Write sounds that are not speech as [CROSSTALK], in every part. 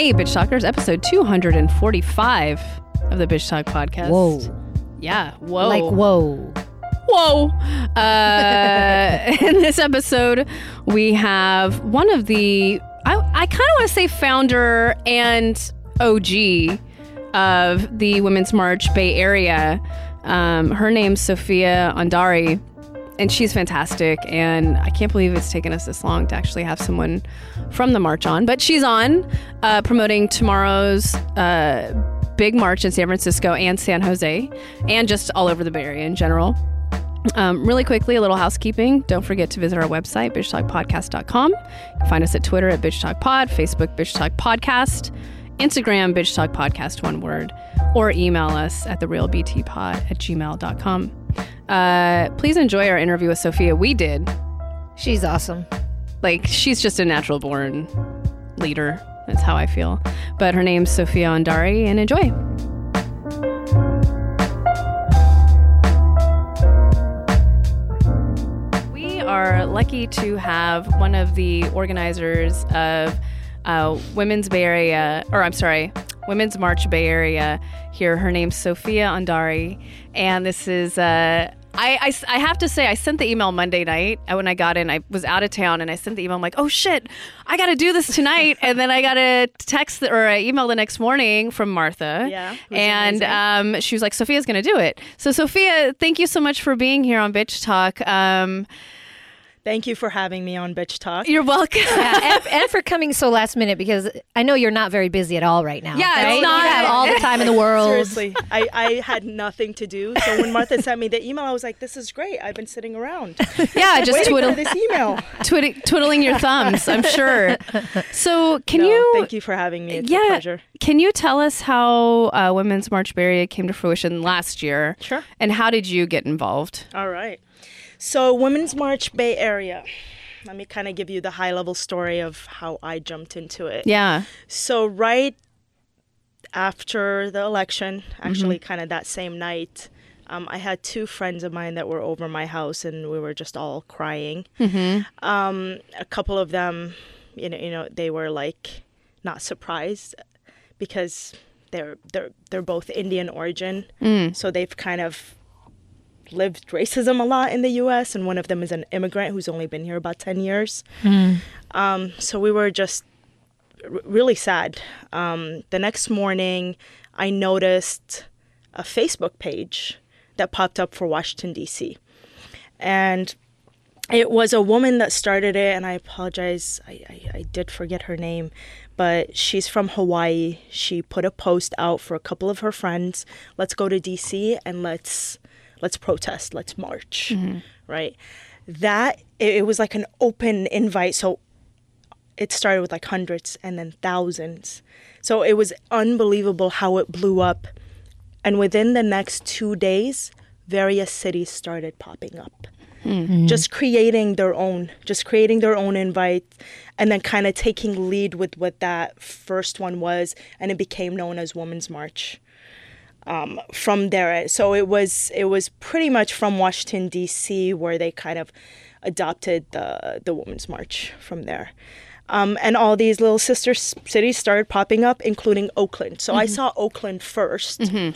Hey, Bitch Talkers, episode 245 of the Bitch Talk podcast. Whoa. Yeah, whoa. Like, whoa. Whoa. Uh, [LAUGHS] in this episode, we have one of the, I, I kind of want to say founder and OG of the Women's March Bay Area. Um, her name's Sophia Andari, and she's fantastic. And I can't believe it's taken us this long to actually have someone from the march on. But she's on uh, promoting tomorrow's uh, big march in San Francisco and San Jose, and just all over the Bay Area in general. Um, really quickly, a little housekeeping. Don't forget to visit our website, bitchtalkpodcast.com. Find us at Twitter at Bitch Talk Pod, Facebook, Bitch Talk Podcast, Instagram, Bitch Talk Podcast, one word, or email us at therealbtpod at gmail.com. Uh, please enjoy our interview with Sophia. We did. She's awesome. Like, she's just a natural born leader. That's how I feel. But her name's Sophia Andari, and enjoy. We are lucky to have one of the organizers of uh, Women's Bay Area, or I'm sorry, Women's March Bay Area here. Her name's Sophia Andari, and this is. Uh, I, I, I have to say, I sent the email Monday night uh, when I got in. I was out of town and I sent the email. I'm like, oh shit, I got to do this tonight. [LAUGHS] and then I got a text or an email the next morning from Martha. Yeah, And um, she was like, Sophia's going to do it. So, Sophia, thank you so much for being here on Bitch Talk. Um, Thank you for having me on Bitch Talk. you're welcome. Yeah, and, and for coming so last minute because I know you're not very busy at all right now. Yeah, it's not- You have all the time in the world. Seriously, I, I had nothing to do. So when Martha sent me the email, I was like, this is great. I've been sitting around yeah, just waiting twiddle, this email. twid- twiddling your thumbs, I'm sure. So, can No, you? thank you for having me. It's yeah, a pleasure. Can you tell us how uh, Women's March Bay Area came to fruition last year? Sure. And how did you get involved? All right. So Women's March Bay Area. Let me kind of give you the high level story of how I jumped into it. Yeah. So right after the election, actually kind of that same night, um, I had two friends of mine that were over my house, and we were just all crying. Um, a couple of them, you know, you know, they were like not surprised because they're they're they're both Indian origin, so they've kind of lived racism a lot in the U.S. And one of them is an immigrant who's only been here about ten years. Um, so we were just r- really sad. Um, the next morning, I noticed a Facebook page that popped up for Washington, D.C. And it was a woman that started it, and I apologize, I, I, I did forget her name, but she's from Hawaii. She put a post out for a couple of her friends. Let's go to DC and let's let's protest, let's march, mm-hmm. right? That it, was like an open invite. So it started with like hundreds and then thousands. So it was unbelievable how it blew up. And within the next two days, various cities started popping up. Mm-hmm. Just creating their own, just creating their own invite, and then kind of taking lead with what that first one was, and it became known as Women's March. Um, from there, so it was it was pretty much from Washington D.C. where they kind of adopted the the Women's March from there. Um, and all these little sister cities started popping up, including Oakland. So I saw Oakland 1st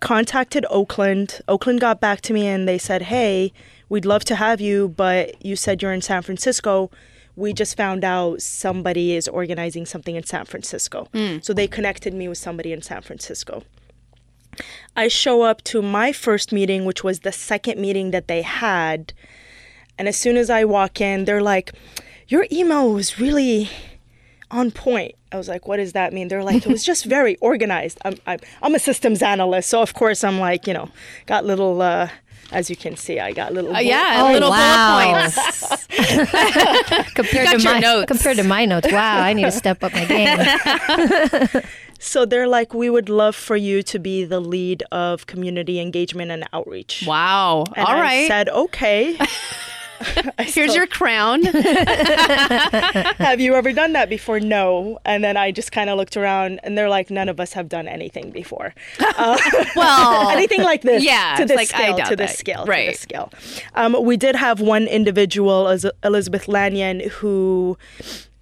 Contacted Oakland. Oakland got back to me and they said, "Hey, we'd love to have you, but you said you're in San Francisco. We just found out somebody is organizing something in San Francisco. So they connected me with somebody in San Francisco. I show up to my first meeting, which was the second meeting that they had. And as soon as I walk in, they're like, Your email was really on point. I was like, What does that mean? They're like, It was just [LAUGHS] very organized. I'm, I'm, I'm a systems analyst. So, of course, I'm like, you know, got little, uh, as you can see, I got little. Uh, yeah, Oh, little wow. bullet points. [LAUGHS] compared got to your my notes. compared to my notes. Wow, I need to step up my game. [LAUGHS] So they're like, We would love for you to be the lead of community engagement and outreach. Wow. And All I right. said, Okay. [LAUGHS] [LAUGHS] Here's still- your crown. [LAUGHS] have you ever done that before? No. And then I just kind of looked around and they're like, none of us have done anything before. Uh, well, anything like this. yeah, To this like, scale. to this that. scale. To Right. this scale. Um, we did have one individual, Elizabeth Lanyon, who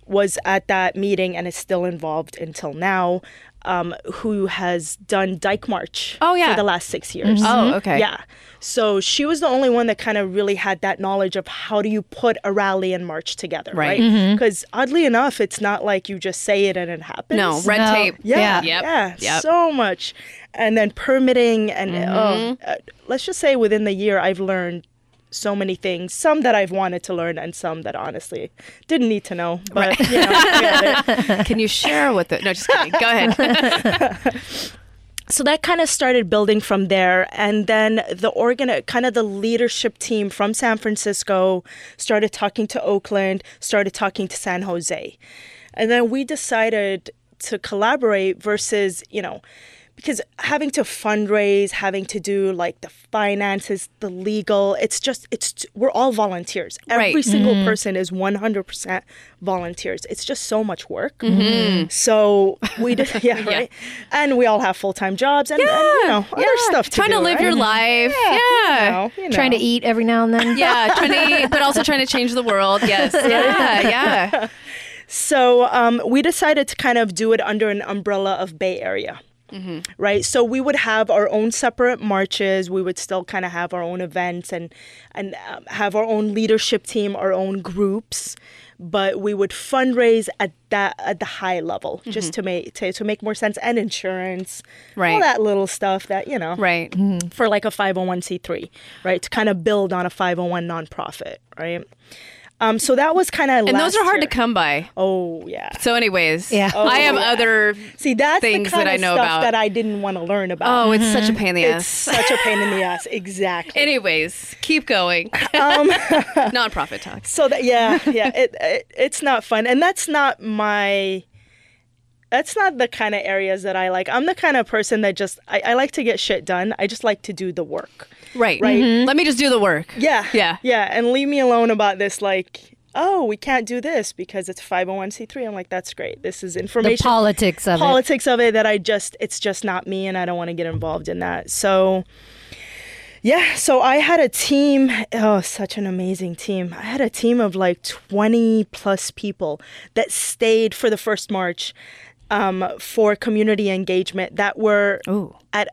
was at that meeting and is still involved until now. Um, who has done Dyke March Oh, yeah. for the last six years. Oh, okay. Yeah. So she was the only one that kind of really had that knowledge of how do you put a rally and march together, Right. right? Because oddly enough, it's not like you just say it and it happens. No, red No. tape. Yeah, Yeah. Yep. yeah, Yep. so much, and then permitting, and oh, uh, let's just say within the year, I've learned so many things. Some that I've wanted to learn, and some that honestly didn't need to know. But you know, I get it. Can you share with it? No, just kidding. Go ahead. [LAUGHS] so that kind of started building from there and then the organ kind of the leadership team from san francisco started talking to oakland started talking to san jose and then we decided to collaborate versus you know because having to fundraise having to do like the finances the legal it's just it's we're all volunteers every Right. single person is 100% volunteers it's just so much work so we did [LAUGHS] [LAUGHS] yeah, right and we all have full-time jobs and, and, you know other stuff to trying do, to live right? your life. Yeah. You know, you Trying to eat every now and then. [LAUGHS] Yeah, trying to eat, but also trying to change the world. Yes. Yeah, yeah. So um, we decided to kind of do it under an umbrella of Bay Area. Right, so we would have our own separate marches. We would still kind of have our own events and and um, have our own leadership team, our own groups, but we would fundraise at that at the high level just to make to, to make more sense and insurance, Right. all that little stuff that you know, Right. for like a 501c3, right? To kind of build on a 501 nonprofit, right? Um, so that was kind of And those are hard to come by. Oh yeah. So, anyways, Yeah. I have Oh, yeah. other. See, that's things the kind that I of know stuff about. that I didn't want to learn about. Oh, it's such a pain in the ass. it's ass. such a pain in the ass. [LAUGHS] Exactly. Anyways, keep going. Um, [LAUGHS] Nonprofit talk. so that yeah, yeah, it, it it's not fun, and that's not my. That's not the kind of areas that I like. I'm the kind of person that just I, I like to get shit done. I just like to do the work. Right. Right. Mm-hmm. Let me just do the work. Yeah. Yeah. Yeah. And leave me alone about this, like, oh, we can't do this because it's 501c3. I'm like, that's great. This is information. The politics of it. politics of it that I just, it's just not me and I don't want to get involved in that. So, yeah. So I had a team. Oh, such an amazing team. I had a team of like 20 plus people that stayed for the first march um, for community engagement that were Ooh. at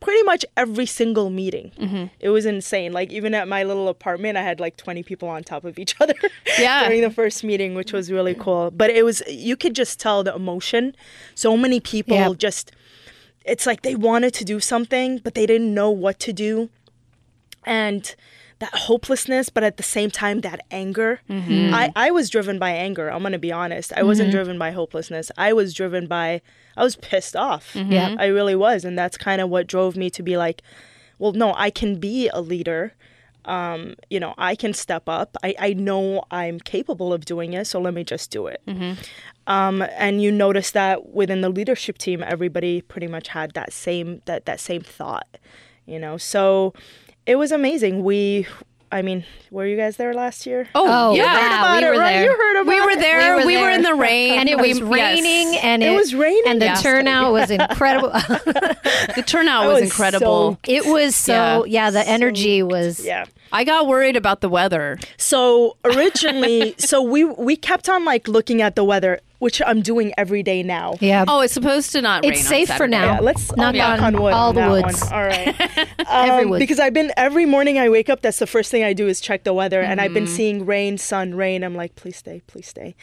pretty much every single meeting. It was insane. Like even at my little apartment, I had like 20 people on top of each [LAUGHS] other Yeah. during the first meeting, which was really cool. But it was you could just tell the emotion. So many people Yep. just it's like they wanted to do something, but they didn't know what to do. And that hopelessness, but at the same time, that anger. I, I was driven by anger. I'm going to be honest. I wasn't driven by hopelessness. I was driven by, I was pissed off. Yeah. I really was. And that's kind of what drove me to be like, well, no, I can be a leader. Um, you know, I can step up. I, I know I'm capable of doing it, so let me just do it. Um, and you notice that within the leadership team, everybody pretty much had that same that that same thought. You know, so it was amazing. We, I mean, were you guys there last year? Oh, Oh, yeah. wow. About we it, were right? there. You heard about We were it? there. We were, there. in the rain. and it was We- yes. raining, and it, It was raining and the yesterday. turnout was [LAUGHS] incredible. The turnout was, was incredible. it was so Yeah. yeah. the energy was Yeah. I got worried about the weather. So originally, [LAUGHS] so we we kept on like looking at the weather, which I'm doing every day now. yeah. Oh, it's supposed to not rain. It's on safe for now. Yeah, let's Knock knock on on wood. all on the that woods. One. All right. [LAUGHS] Every Um, woods. because I've been every morning I wake up. That's the first thing I do is check the weather, and I've been Mm-hmm. seeing rain, sun, rain. I'm like, please stay, please stay.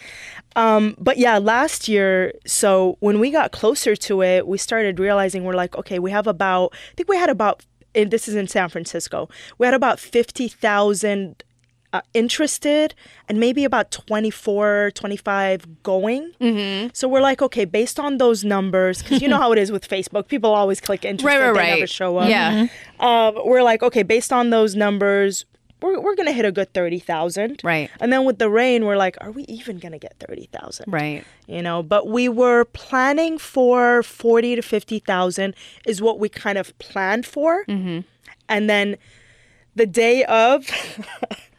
Um, but yeah, last year, so when we got closer to it, we started realizing we're like, okay, we have about. I think we had about. And this is in San Francisco. We had about fifty thousand uh, interested and maybe about 24 25 going mm-hmm. so we're like okay based on those numbers because you know how it is with facebook people always click [LAUGHS] interested Right, right, they right. never show up Yeah. um, we're like okay based on those numbers we're, we're gonna hit a good 30000 Right. and then with the rain we're like are we even gonna get 30000 Right. you know but we were planning for 40 to 50000 is what we kind of planned for Mm-hmm. and then the day of [LAUGHS]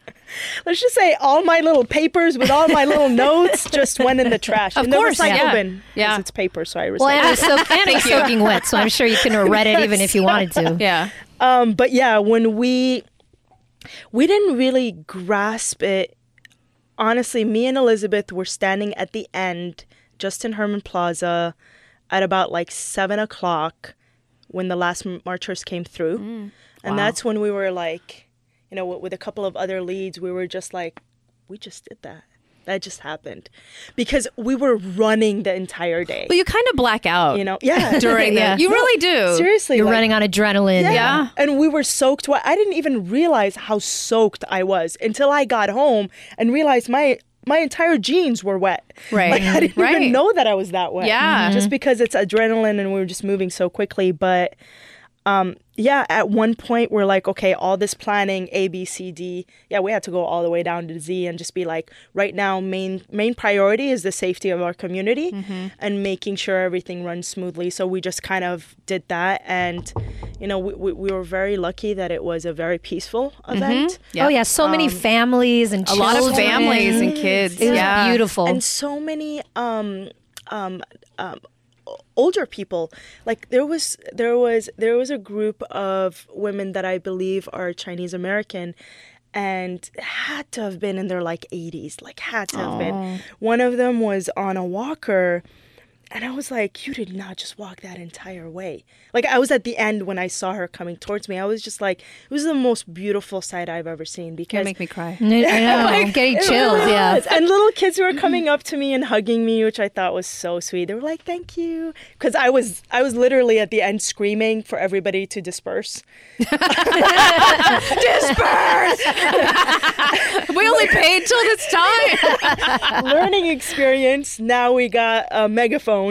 let's just say all my little papers with all my little notes [LAUGHS] just went in the trash Of the course, recycle yeah. 'cause Yeah. it's paper so i recycle well, and it was, soak- [LAUGHS] and it was soaking wet, so I'm sure you couldn't read it even if you wanted to. Yeah. Um, but yeah, when we we didn't really grasp it honestly, me and Elizabeth were standing at the end, Justin Herman Plaza, at about like seven o'clock when the last marchers came through. Mm. And that's when we were like, you know, with, a couple of other leads, we were just like, we just did that. That just happened. Because we were running the entire day. But you kind of black out. You know, yeah. [LAUGHS] during [LAUGHS] Yeah. that. You really do. Seriously. You're like- running on adrenaline. Yeah. And we were soaked. I didn't even realize how soaked I was until I got home and realized my my entire jeans were wet. [LAUGHS] Right. Like I didn't Right. even know that I was that wet. Yeah. Just because it's adrenaline and we were just moving so quickly. But um yeah, at one point we're like, okay, all this planning, A, B, C, D. Yeah, we had to go all the way down to Z and just be like, right now, main main priority is the safety of our community Mm-hmm. and making sure everything runs smoothly. So we just kind of did that, and you know, we, we, we were very lucky that it was a very peaceful event. Yeah. Oh yeah, so many families and A lot of families and kids. It was yeah. beautiful. and so many um um um o- older people like there was there was there was a group of women that i believe are chinese american and had to have been in their like 80s like had to have been. One of them was on a walker and I was like, you did not just walk that entire way. Like I was at the end when I saw her coming towards me. I was just like, it was the most beautiful sight I've ever seen Gonna because make me cry. I [LAUGHS] know, I'm getting it chills. really Yeah. was. And little kids were coming up to me and hugging me, which I thought was so sweet. They were like, "Thank you," because I was I was literally at the end screaming for everybody to disperse. [LAUGHS] Disperse! [LAUGHS] we only paid till this time. Learning experience. Now we got uh,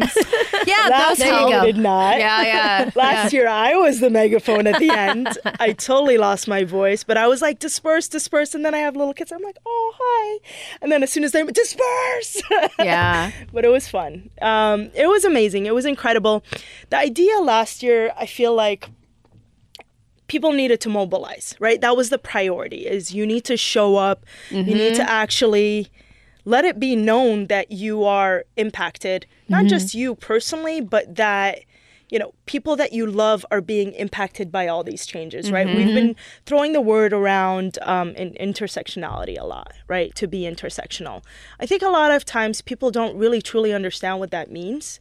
megaphones. [LAUGHS] Yeah, Last those you help. go. did not. Yeah, yeah. [LAUGHS] Last year I was the megaphone at the end. I totally lost my voice, but I was like disperse, disperse, and then I have little kids. I'm like, oh hi, and then as soon as they disperse, [LAUGHS] Yeah. but it was fun. Um, it was amazing. It was incredible. The idea last year, I feel like people needed to mobilize, right? That was the priority is you need to show up. You need to actually let it be known that you are impacted, not mm-hmm. just you personally, but that you know, people that you love are being impacted by all these changes, right? Mm-hmm. We've been mm-hmm. throwing the word around um, in intersectionality a lot, right? To be intersectional. I think a lot of times people don't really truly understand what that means.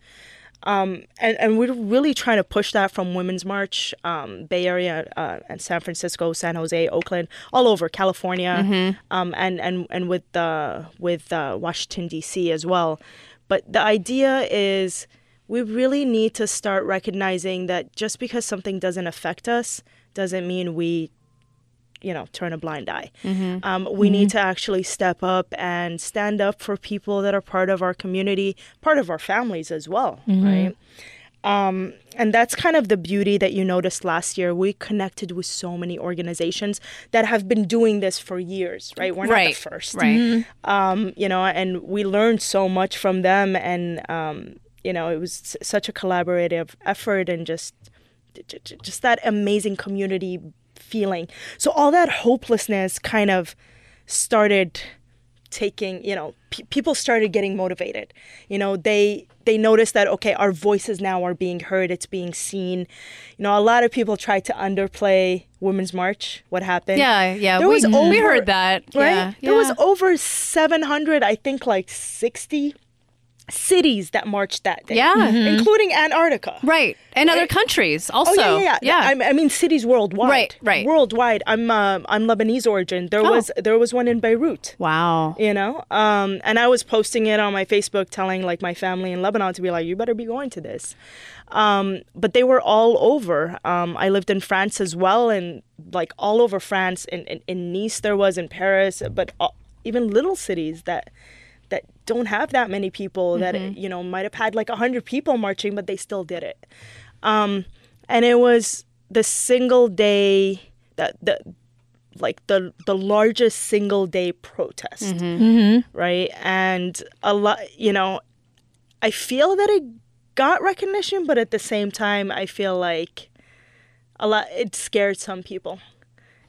Um, and, and we're really trying to push that from Women's March, um, Bay Area, uh, and San Francisco, San Jose, Oakland, all over California, um, and and and with uh, with uh, Washington D.C. as well. But the idea is we really need to start recognizing that just because something doesn't affect us doesn't mean we you know turn a blind eye. Um, we need to actually step up and stand up for people that are part of our community part of our families as well right? Um, and that's kind of the beauty that you noticed last year. We connected with so many organizations that have been doing this for years, right? We're not the first. Right. um, you know, and we learned so much from them, and um, you know, it was s- such a collaborative effort, and just just that amazing community feeling. So all that hopelessness kind of started taking you know pe- people started getting motivated you know they they noticed that okay our voices now are being heard it's being seen you know a lot of people tried to underplay women's march what happened Yeah, yeah. There we, was we heard that. right? Yeah. There was over 700, I think like 60 cities that marched that day. Yeah. Mhm. Including Antarctica. Right. And other countries also. Oh yeah, yeah, yeah. I, I mean, cities worldwide. Right, right. Worldwide. I'm uh, I'm Lebanese origin. There Oh. was there was one in Beirut. wow. You know, um, and I was posting it on my Facebook, telling like my family in Lebanon to be like, you better be going to this. Um, but they were all over. Um, I lived in France as well, and like all over France. In, in, in Nice, there was in Paris, but all, even little cities that don't have that many people that mm-hmm. you know might have had like a hundred people marching, but they still did it. Um, and it was the single day that the like the the largest single day protest, mm-hmm. Mm-hmm. right? And a lot, you know, I feel that it got recognition, but at the same time, I feel like a lot it scared some people.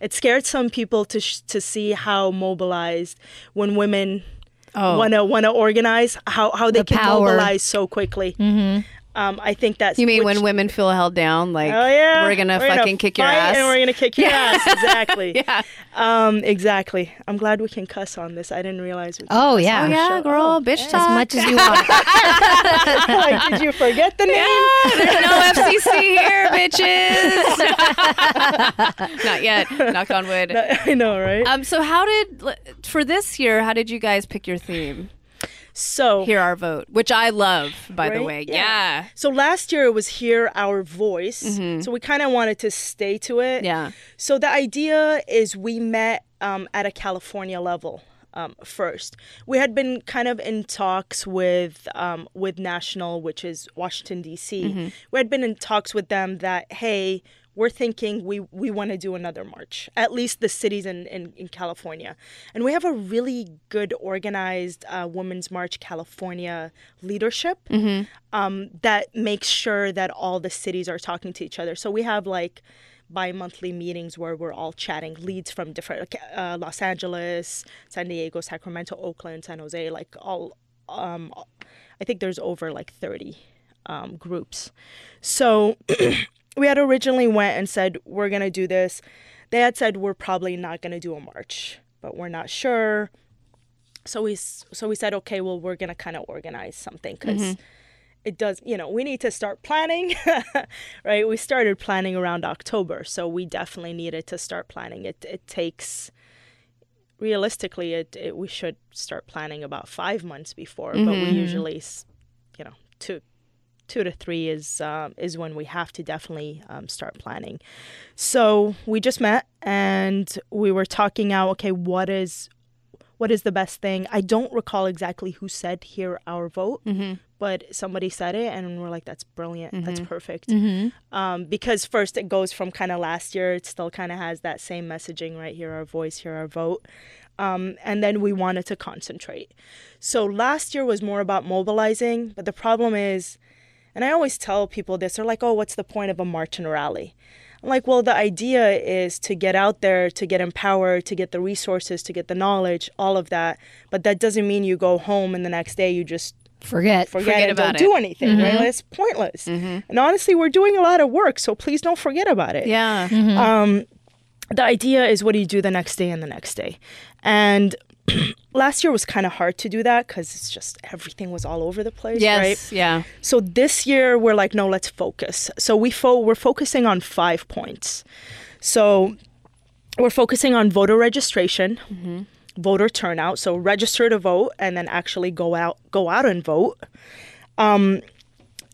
It scared some people to sh- to see how mobilized when women Oh. wanna wanna organize how how they The can power. mobilize so quickly. Mm-hmm. Um, I think that's You mean which- when women feel held down? Like, Oh yeah, we're gonna fucking kick your ass. and we're gonna kick your ass. Exactly. [LAUGHS] yeah. Um, exactly. I'm glad we can cuss on this. I didn't realize. We could Oh yeah. Oh yeah, show. girl, Oh, bitch yeah. talk. As much as you want. [LAUGHS] [LAUGHS] like, did you forget the name? There's no FCC here, bitches. Not yet. Knock on wood. I know, right? Um. So, how did for this year? How did you guys pick your theme? So Hear our vote, which I love, by the way. Yeah. Yeah. So last year it was hear our voice. So we kind of wanted to stay to it. Mm-hmm. Yeah. So the idea is we met um, at a California level um, first. We had been kind of in talks with um, with national, which is Washington D.C. Mm-hmm. We had been in talks with them that hey, we're thinking we we want to do another march, at least the cities in, in, in California, and we have a really good organized uh, Women's March California leadership um, that makes sure that all the cities are talking to each other. So we have like bi-monthly meetings where we're all chatting leads from different uh, Los Angeles, San Diego, Sacramento, Oakland, San Jose, like all um, I think there's over like 30 um, groups. So [CLEARS THROAT] we had originally went and said we're going to do this. They had said we're probably not going to do a march, but we're not sure. So we so we said okay, well we're going to kind of organize something cuz mm-hmm. it does you know we need to start planning. [LAUGHS] Right? We started planning around october so we definitely needed to start planning. It it takes realistically it, it we should start planning about five months before but we mm-hmm. usually you know two two to three is um, is when we have to definitely um, start planning. So we just met and we were talking out okay what is what is the best thing? I don't recall exactly who said hear our vote but somebody said it and we're like that's brilliant. That's perfect. Um, because first it goes from kind of last year it still kind of has that same messaging right? Here our voice here our vote. Um, and then we wanted to concentrate. So last year was more about mobilizing but the problem is and i always tell people this they're like oh what's the point of a march and rally I'm like, well, the idea is to get out there, to get empowered, to get the resources, to get the knowledge, all of that. But that doesn't mean you go home and the next day you just Forget. forget, Forget and don't about do it. anything, right? Mm-hmm. It's pointless. Mm-hmm. And honestly, we're doing a lot of work, so please don't forget about it. Yeah. Um, mm-hmm. the idea is what do you do the next day and the next day? And [CLEARS THROAT] last year was kind of hard to do that because it's just everything was all over the place, Yes. right? Yeah. So this year we're like, no, let's focus. So we fo- we're focusing on five points. So we're focusing on voter registration, voter turnout. So register to vote and then actually go out go out and vote. Um,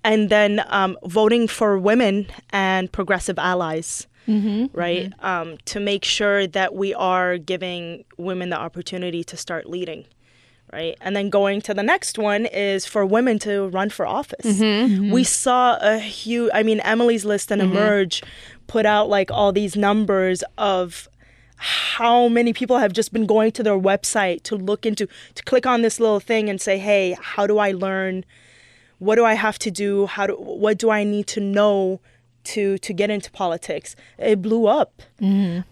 and then um, voting for women and progressive allies. Mm-hmm. Right, mm-hmm. Um, to make sure that we are giving women the opportunity to start leading right? And then going to the next one is for women to run for office. Mm-hmm. We saw a huge, I mean, Emily's List and Emerge put out like all these numbers of how many people have just been going to their website to look into, to click on this little thing and say, hey, how do I learn? What do I have to do? How do, what do I need to know? To, to get into politics, it blew up,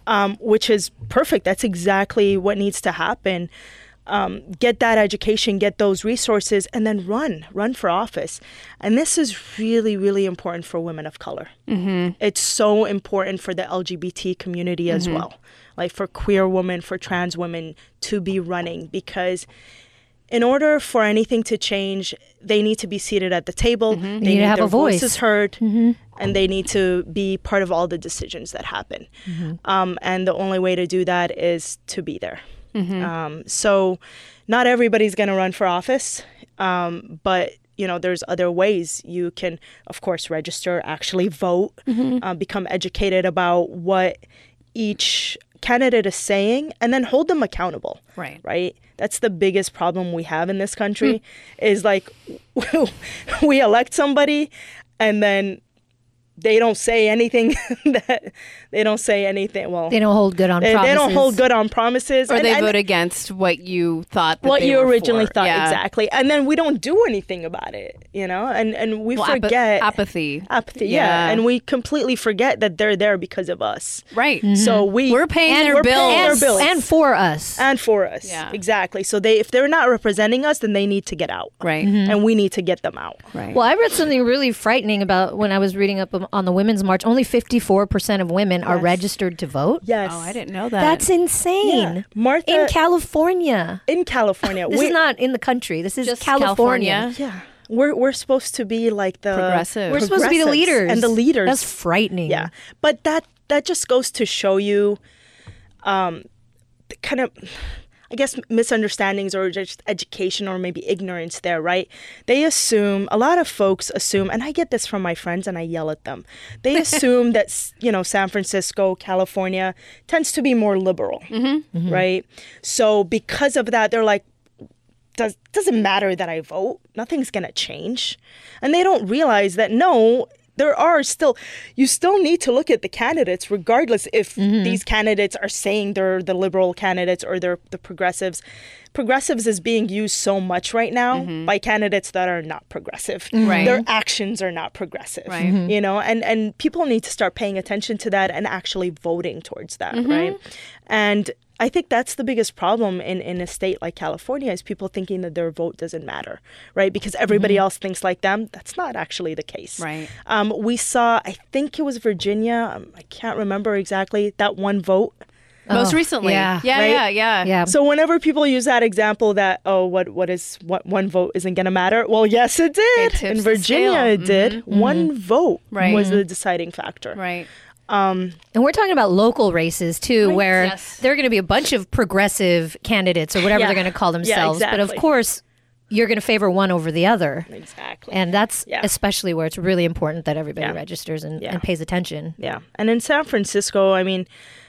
um, which is perfect. That's exactly what needs to happen um, get that education, get those resources, and then run, run for office. And this is really, really important for women of color. Mm-hmm. It's so important for the LGBT community as well, like for queer women, for trans women to be running because. In order for anything to change, they need to be seated at the table. They need to have their a voice. voices heard, and they need to be part of all the decisions that happen. Um, and the only way to do that is to be there. Um, so, not everybody's going to run for office, um, but you know, there's other ways you can, of course, register, actually vote, uh, become educated about what each candidate is saying, and then hold them accountable. Right. Right. That's the biggest problem we have in this country is like [LAUGHS] we elect somebody and then they don't say anything [LAUGHS] that they don't say anything. Well, They don't hold good on they, promises. they don't hold good on promises, Or and- they and vote against what you thought that what they you were originally for. thought Yeah. exactly, and then we don't do anything about it. You know, and and we Well, apa- forget apathy. apathy. Yeah. Yeah. and we completely forget that they're there because of us. Right. So mm-hmm. we We're paying and their we're bills. paying their and, bills and for us. and for us. Yeah. exactly. So they if they're not representing us, then they need to get out. Right. and mm-hmm. we need to get them out. Right. Well, I read something really frightening about when I was reading up on the Women's March. Only 54% of women are registered to vote. Yes. oh, I didn't know that. That's insane. Yeah. Martha In California. in California. [LAUGHS] This we, is not in the country. This is Just California. California. Yeah, we're we're supposed to be like the Progressive. We're supposed to be the leaders. and the leaders. That's frightening. yeah, but that that just goes to show you, um, kind of. I guess misunderstandings or just education or maybe ignorance there, right? They assume a lot of folks assume, and I get this from my friends, and I yell at them. They [LAUGHS] assume that you know San Francisco, California tends to be more liberal, mm-hmm. Mm-hmm. right? So because of that, they're like, does doesn't matter that I vote. Nothing's gonna change, and they don't realize that no, there are still. You still need to look at the candidates, regardless if mm-hmm. these candidates are saying they're the liberal candidates or they're the progressives. Progressives is being used so much right now by candidates that are not progressive. Right. Their actions are not progressive. Right. Mhm. You know, and and people need to start paying attention to that and actually voting towards that, right? And I think that's the biggest problem in, in a state like California is people thinking that their vote doesn't matter, right? Because everybody else thinks like them. That's not actually the case. Right. Um, we saw, I think it was Virginia. Um, I can't remember exactly that one vote. Most Oh, recently. yeah. Yeah. Right? Yeah. Yeah. Yeah. So whenever people use that example that oh what what is what one vote isn't going to matter, well yes it did. tips In Virginia it did. One vote Right. was the deciding factor. Right. Um, And we're talking about local races too, where Yes. there are going to be a bunch of progressive candidates or whatever Yeah. they're going to call themselves. Yeah, themselves. But of course, you're going to favor one over the other. exactly. And that's Yeah. especially where it's really important that everybody Yeah. registers and, Yeah. and pays attention. Yeah, and in San Francisco, I mean,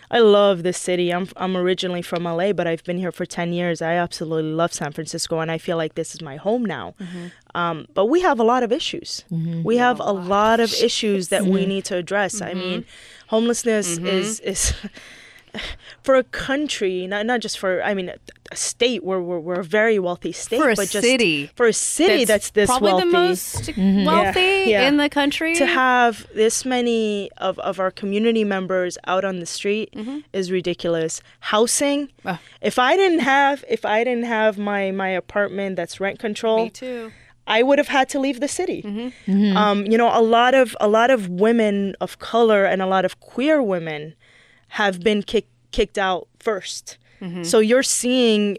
I love this city. I'm I'm originally from LA, but I've been here for ten years. I absolutely love San Francisco, and I feel like this is my home now. Mm-hmm. Um, but we have a lot of issues. Mm-hmm. We have a lot of issues that we need to address. I mean, mm-hmm. homelessness is is. [LAUGHS] [LAUGHS] For a country, not not just for, I mean, a, a state where we're, we're a very wealthy state, For a but just city for a city that's, this probably wealthy, the most wealthy Yeah. in the country. to have this many of, of our community members out on the street is ridiculous housing Ah. if i didn't have if i didn't have my my apartment that's rent control Me too. i would have had to leave the city um, you know a lot of a lot of women of color and a lot of queer women have been kick, kicked out 1st mm-hmm. so you're seeing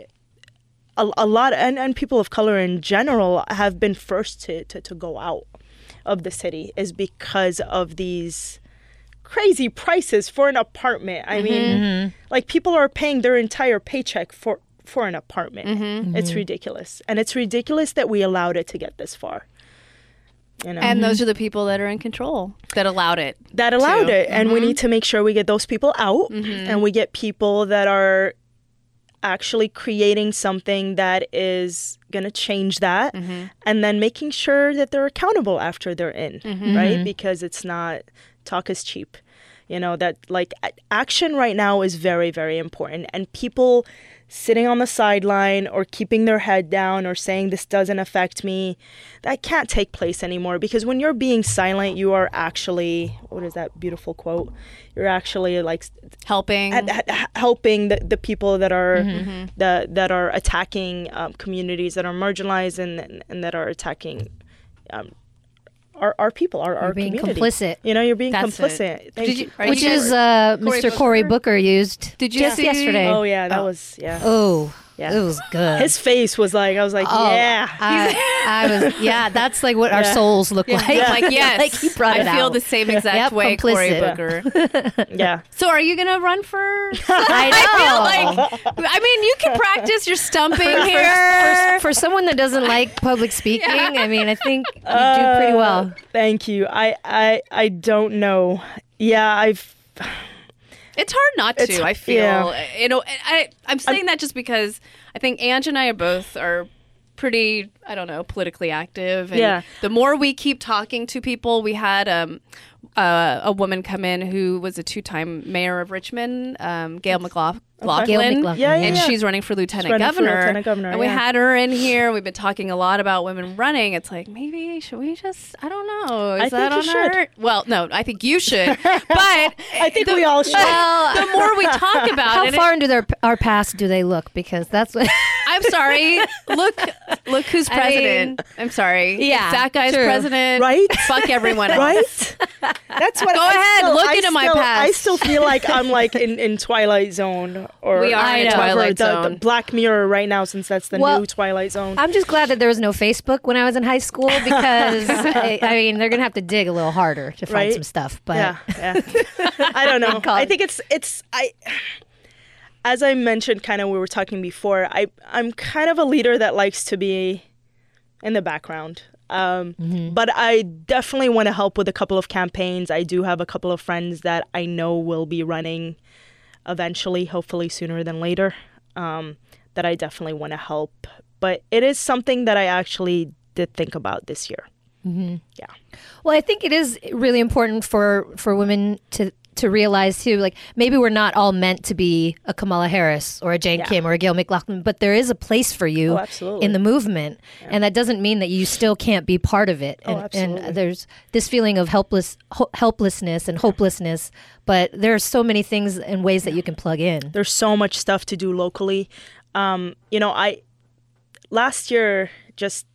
a, a lot and, and people of color in general have been first to, to, to go out of the city is because of these crazy prices for an apartment. I mean, mm-hmm. Mm-hmm. like people are paying their entire paycheck for for an apartment. It's ridiculous. And it's ridiculous that we allowed it to get this far. You know. And those mm-hmm. are the people that are in control that allowed it. that allowed too. it. And we mm-hmm. need to make sure we get those people out mm-hmm. and we get people that are actually creating something that is going to change that and then making sure that they're accountable after they're in right? Because it's not talk is cheap you know that like action right now is very very important. And people sitting on the sideline or keeping their head down or saying this doesn't affect me that can't take place anymore because when you're being silent you are actually what is that beautiful quote you're actually like Helping. helping the, the people that are that that are attacking um, communities that are marginalized and and that are attacking um, our, our people our, our being community. complicit. you know you're being That's complicit Thank Did you- are Which you is uh, Cory Mr. Cory Booker? Booker used Did you just see- yesterday. oh yeah that was yeah Oh, Yeah. it was good. his face was like i was like Oh, yeah I, I was [LAUGHS] yeah. That's like what our souls look like. I'm like, yes. [LAUGHS] like he brought I it feel out. the same exact Yep, way, Cory complicit. Booker. [LAUGHS] yeah so are you going to run for... I know. I feel like... I mean, you can practice your stumping for, here. for someone that doesn't like public speaking, I mean, I think you do Uh, pretty well. thank you i i i don't know yeah i've It's hard not to. It's- I feel yeah. you know. I I'm saying that just because I think Ange and I are both are pretty I don't know politically active. And Yeah. The more we keep talking to people, we had um uh, a woman come in who was a two-time mayor of Richmond, um, Gayle McLaughlin. Gayle McLaughlin, Yeah, yeah, and yeah. she's running for lieutenant running for governor. lieutenant governor, and we had her in here. We've been talking a lot about women running. It's like maybe should we just? I don't know. Is I that think you on should. her? Well, no, I think you should. [LAUGHS] But I think the, we all should. Well, the more we talk [LAUGHS] about it. How it, far into their our past do they look? Because that's what. [LAUGHS] I'm sorry. Look, look who's I president. I'm sorry. Yeah, that guy's true. president. Right? Fuck everyone else. right? That's what. Go I ahead, still- look I into my still- past. I still feel like I'm like in, in Twilight Zone or We are in whatever, Twilight the, Zone. the Black Mirror right now since that's the Well, new Twilight Zone. I'm just glad that there was no Facebook when I was in high school [LAUGHS] because I, I mean they're gonna have to dig a little harder to find Right? some stuff. But yeah, yeah. I don't [LAUGHS] know. I think it's it's I. As I mentioned, kind of we were talking before. I I'm kind of a leader that likes to be in the background. Um, But I definitely want to help with a couple of campaigns. I do have a couple of friends that I know will be running eventually, hopefully sooner than later. Um, that I definitely want to help. But it is something that I actually did think about this year. Yeah. Well, I think it is really important for for women to to realize too, like maybe we're not all meant to be a Kamala Harris or a Jane Yeah. Kim or a Gayle McLaughlin, but there is a place for you Oh, in the movement, and that doesn't mean that you still can't be part of it. Oh, And, absolutely. and there's this feeling of helpless ho- helplessness and hopelessness, but there are so many things and ways that you can plug in. there's so much stuff to do locally. Um, you know, I last year just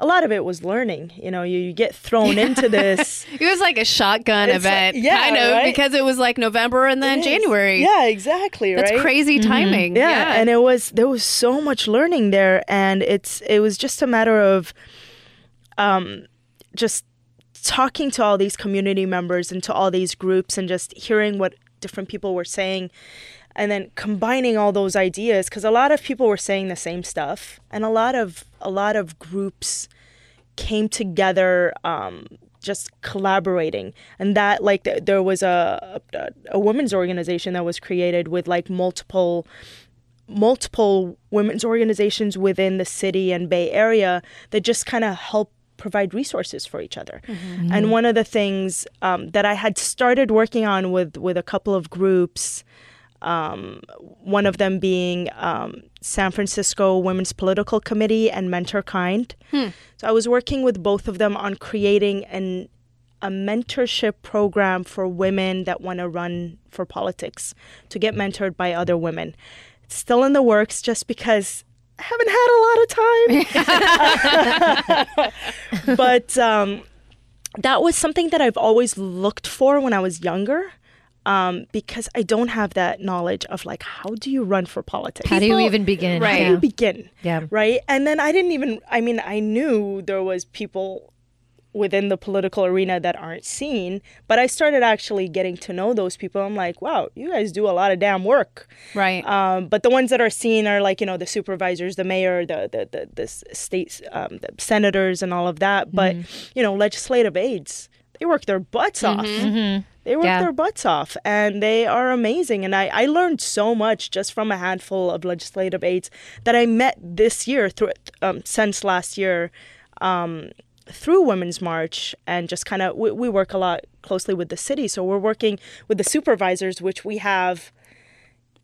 a lot of it was learning. You know, you, you get thrown into this. [LAUGHS] It was like a shotgun It's like- event, yeah, kind of, right? because it was like November and then January. Yeah, exactly. That's right? crazy timing. Yeah, and it was there was so much learning there, and it's it was just a matter of, um, just talking to all these community members and to all these groups and just hearing what different people were saying and then combining all those ideas because a lot of people were saying the same stuff and a lot of a lot of groups came together um, just collaborating. And that like th- there was a, a a women's organization that was created with like multiple multiple women's organizations within the city and bay area that just kind of help provide resources for each other. And one of the things um, that i had started working on with with a couple of groups um, one of them being um, San Francisco Women's Political Committee and Mentor Kind. So I was working with both of them on creating an a mentorship program for women that want to run for politics to get mentored by other women. It's still in the works just because I haven't had a lot of time. [LAUGHS] [LAUGHS] but um, that was something that I've always looked for when I was younger. Um, because I don't have that knowledge of like how do you run for politics? How do you even begin? right. How do Yeah. you begin? Yeah. Right. And then I didn't even I mean, I knew there was people within the political arena that aren't seen, but I started actually getting to know those people. I'm like, wow, you guys do a lot of damn work. Right. Um, but the ones that are seen are like you know the supervisors, the mayor, the the the, the s- states, um, the senators, and all of that. But you know, legislative aides, they work their butts off. They work Yeah. their butts off, and they are amazing. And I I learned so much just from a handful of legislative aides that I met this year through um, since last year. Um, through Women's March and just kind of we, we work a lot closely with the city, so we're working with the supervisors, which we have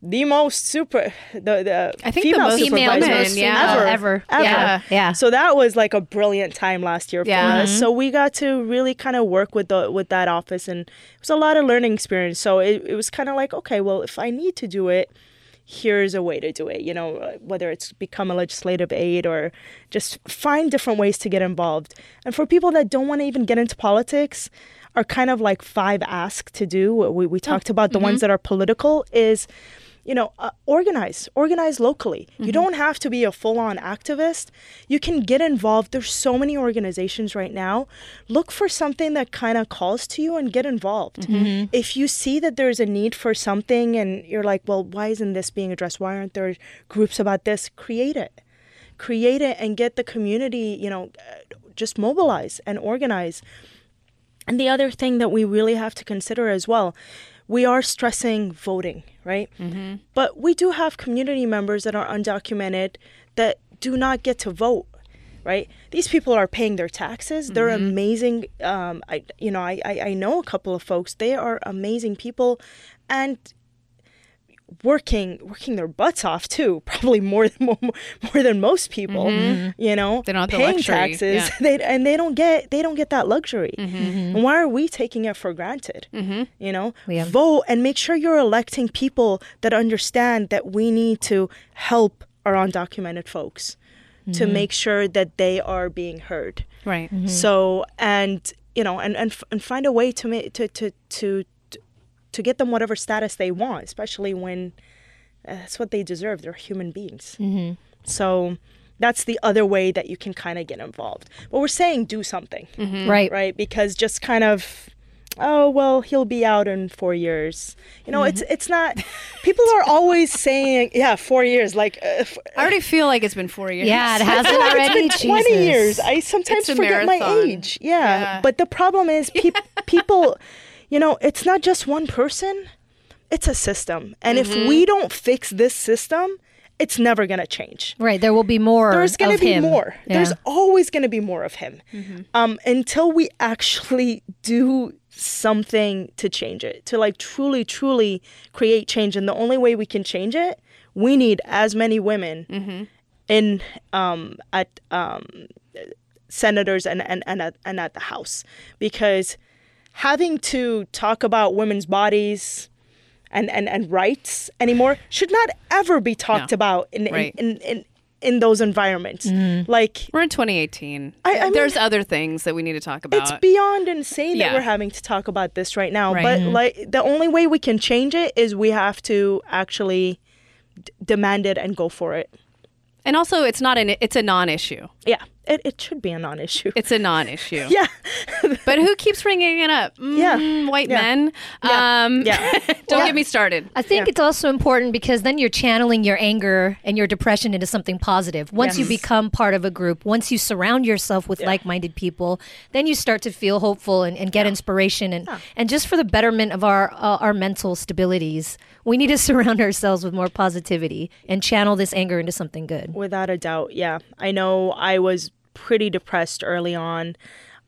the most super the the I think the female most supervisors women, yeah. ever ever. ever. Yeah. Yeah. So that was like a brilliant time last year Yeah. for us. So we got to really kind of work with the with that office, and it was a lot of learning experience. So it, it was kind of like, okay, well, if I need to do it, here's a way to do it. You know, uh, whether it's become a legislative aide or just find different ways to get involved. And for people that don't want to even get into politics, are kind of like five ask to do. We we talked about the ones that are political is you know, uh, organize, organize locally. You mm-hmm. don't have to be a full on activist. You can get involved. There's so many organizations right now. Look for something that kind of calls to you and get involved. Mm-hmm. Mm-hmm. If you see that there's a need for something and you're like, well, why isn't this being addressed? Why aren't there groups about this? Create it. Create it and get the community, you know, just mobilize and organize. And the other thing that we really have to consider as well, we are stressing voting, right? Mm-hmm. But we do have community members that are undocumented that do not get to vote. right? These people are paying their taxes. They're amazing. Um, I, you know, I, I, I know a couple of folks. They are amazing people, and working working their butts off too. Probably more than [LAUGHS] more, more than most people. Mm-hmm. You know, They don't have the paying taxes. yeah. [LAUGHS] They and they don't get they don't get that luxury. Mm-hmm. mm-hmm. And why are we taking it for granted? Mm-hmm. You know, Yeah. vote and make sure you're electing people that understand that we need to help our undocumented folks to make sure that they are being heard. Right. So and you know and and, f- and find a way to make to to to to get them whatever status they want, especially when uh, that's what they deserve. They're human beings. So that's the other way that you can kind of get involved. But we're saying do something, Right. right? Because just kind of oh well he'll be out in four years you know it's it's not people are always saying yeah four years like uh, f- I already feel like it's been four years. Yeah, it [LAUGHS] hasn't it's already. been 20 Jesus. years. I sometimes It's a forget my age. Yeah. Yeah. But the problem is peop [LAUGHS] people, you know, it's not just one person, it's a system. And Mm-hmm. if we don't fix this system, it's never going to change. Right. There will be more. There's going to be him. more. Yeah. There's always going to be more of him. Mm-hmm. Um, until we actually do something to change it, to like truly, truly create change. And the only way we can change it, we need as many women Mm-hmm. in um, at um, senators and, and, and, at, and at the House because having to talk about women's bodies and, and, and rights anymore should not ever be talked No. about in, Right. in, in, in, in those environments. Mm-hmm. Like, We're in 2018. I- I mean- There's other things that we need to talk about. it's beyond insane Yeah. that we're having to talk about this right now. Right. But mm-hmm. like the only way we can change it is we have to actually d- demand it and go for it. and also, it's not an. It's a non-issue. Yeah, it, it should be a non-issue. It's a non-issue. [LAUGHS] yeah, But who keeps bringing it up? [LAUGHS] Yeah. Mm, white Yeah. men. Yeah. Um, Yeah. [LAUGHS] don't Well- get me started. I think Yeah. it's also important because then you're channeling your anger and your depression into something positive. Once you become part of a group, once you surround yourself with like minded people, then you start to feel hopeful and, and get inspiration. And, and just for the betterment of our, uh, our mental stabilities, we need to surround ourselves with more positivity and channel this anger into something good. without a doubt. Yeah, I know. I was pretty depressed early on.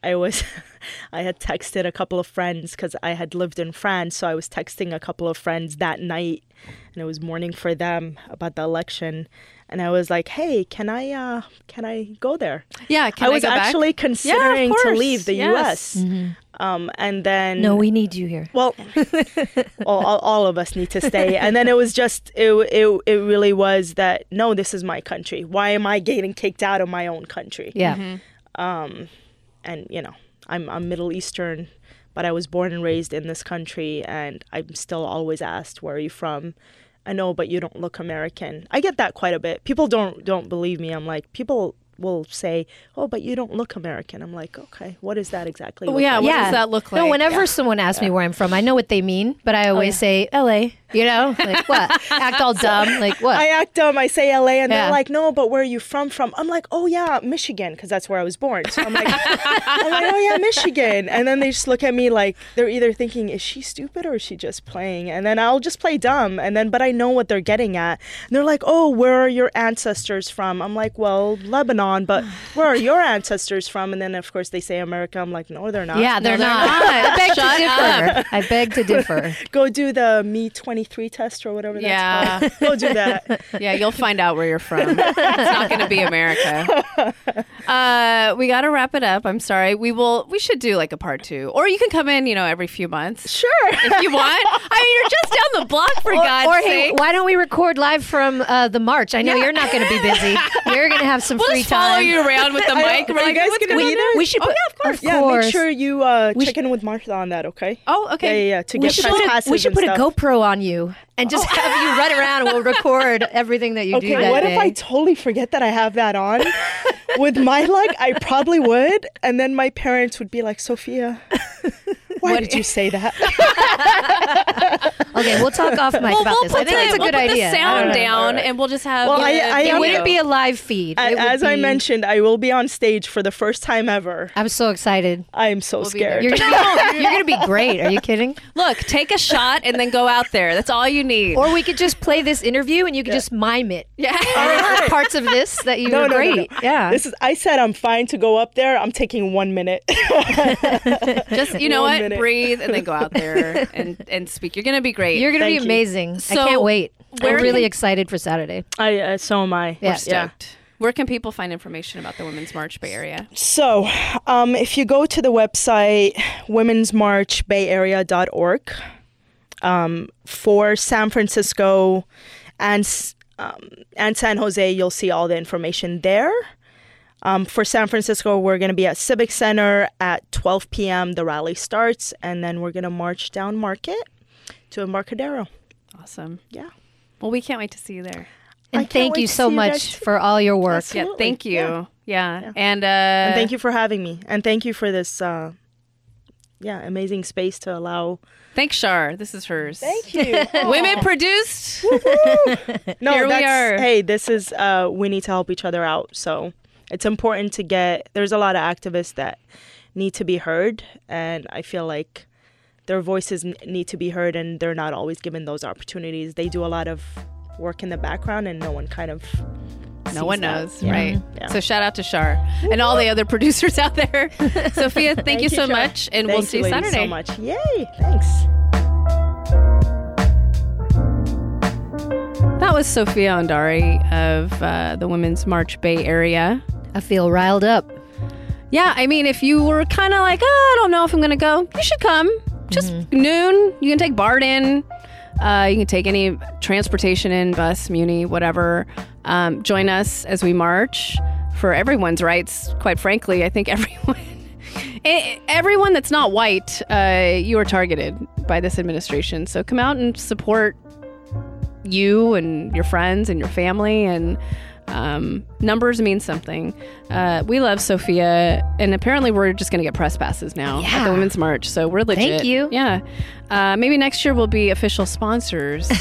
I was, [LAUGHS] I had texted a couple of friends because I had lived in France, so I was texting a couple of friends that night, and it was morning for them about the election, and I was like, "Hey, can I, uh, can I go there?" Yeah. Can I was back? actually considering to leave the Yes. U.S. Um, and then No, we need you here. well, [LAUGHS] all, all, all of us need to stay. And then it was just, it, it, it really was that, no, this is my country. Why am I getting kicked out of my own country? Yeah. Um, And, you know, I'm, I'm Middle Eastern, but I was born and raised in this country, and I'm still always asked, where are you from? I know, but you don't look American. I get that quite a bit. People don't don't believe me. I'm like, people will say, "Oh, but you don't look American." I'm like, "Okay, what is that exactly?" Oh, yeah, like?" what does that look like? No, whenever someone asks me where I'm from, I know what they mean, but I oh, always say LA. You know, like what? [LAUGHS] Act all dumb, like what? I act dumb. I say LA, and Yeah. they're like, "No, but where are you from?" From I'm like, "Oh yeah, Michigan," because that's where I was born. So I'm like, [LAUGHS] I'm like, "Oh yeah, Michigan," and then they just look at me like they're either thinking, "Is she stupid or is she just playing?" And then I'll just play dumb, and then but I know what they're getting at. And they're like, "Oh, where are your ancestors from?" I'm like, "Well, Lebanon, but where are your ancestors from?" And then of course they say America. I'm like, "No, they're not." yeah, they're, they're not. not. I beg to differ. I beg to differ. [LAUGHS] Go do the Me 23 test or whatever. That's Yeah. called. Go do that. [LAUGHS] Yeah, you'll find out where you're from. it's not going to be America. [LAUGHS] Uh, we got to wrap it up. I'm sorry. We will. We should do like a part two, or you can come in. You know, every few months Sure. if you want. I mean, you're just down the block for Or, God's or hey, why don't we record live from uh, the march? I know you're not going to be busy. You're going to have some We'll free just follow you around with the [LAUGHS] mic. are We're you guys gonna be there? We should Oh put, yeah, of course. Of Yeah, course. make sure you uh, check sh- in with Martha on that, okay? Oh, okay. Yeah, yeah, yeah. To we get should, press put a, we should and put a. GoPro on you and just have you run around and we'll [LAUGHS] record everything that you do Okay, what day. if I totally forget that I have that on? [LAUGHS] With my luck, I probably would, and then my parents would be like, "Sophia, why did you say that?" [LAUGHS] Okay, we'll talk off mic We'll, about we'll this. put I think the, it's a we'll good put idea. the sound don't know. down, and we'll just have. Well, the- I- I It am- wouldn't be a live feed. A- It would As I mentioned, I will be on stage for the first time ever. I'm so excited. I am so We'll scared. You're gonna, be, [LAUGHS] you're gonna be great. Are you kidding? Look, take a shot and then go out there. That's all you need. Or we could just play this interview and you could just mime it. yeah. [LAUGHS] Parts of this that you No, were no, no, no. great. Yeah. This is. I said I'm fine to go up there. I'm taking one minute. Just you know what, minute. Breathe and then go out there [LAUGHS] and and speak. You're gonna be great. You're gonna Thank be you. amazing. So, I can't wait. where I'm really can- excited for Saturday. I. Uh, so am I. Yeah. stoked. Where can people find information about the Women's March Bay Area? So, um, if you go to the website womensmarchbayarea.org um, for San Francisco and s- um, and San Jose, you'll see all the information there. Um, for San Francisco, we're going to be at Civic Center at 12 p.m. The rally starts, and then we're going to march down Market to Embarcadero. Awesome. Yeah. Well, we can't wait to see you there. And can't thank you so you much for all your work. Yes. Yeah. Thank you. Yeah. Yeah. Yeah. And uh, and thank you for having me, and thank you for this, uh, yeah, amazing space to allow. Thanks, Shar. This is hers. Thank you. [LAUGHS] Women produced. [LAUGHS] No, Here we that's, are. Hey, this is uh, we need to help each other out. So it's important to get. There's a lot of activists that need to be heard, and I feel like their voices need to be heard, and they're not always given those opportunities. They do a lot of work in the background, and no one kind of. No one knows, Yeah. right? Yeah. So shout out to Shar and all the other [LAUGHS] producers out there. [LAUGHS] Sophia, thank, you so Shar. much, and we'll see you Saturday. so much. Yay! Thanks. That was Sophia Ondari of uh, the Women's March Bay Area. I feel riled up. Yeah, I mean, if you were kind of like, oh, I don't know if I'm going to go, you should come. Just noon. You can take BART in. Uh, you can take any transportation in, bus, muni, whatever. Um, join us as we march for everyone's rights. Quite frankly, I think [LAUGHS] everyone, everyone that's not white, uh, you are targeted by this administration. So come out and support you and your friends and your family and um, numbers mean something. Uh, we love Sophia, and apparently we're just going to get press passes now at the Women's March. So we're legit. Thank you. Yeah. Uh, maybe next year we'll be official sponsors [LAUGHS] of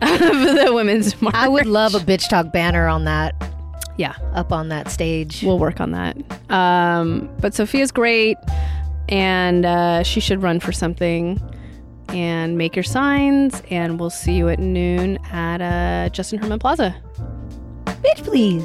the Women's March. I would love a bitch talk banner on that, Yeah, up on that stage. we'll work on that. Um, but Sophia's great, and uh, she should run for something. And make your signs, and we'll see you at noon at uh, Justin Herman Plaza. Bitch, please.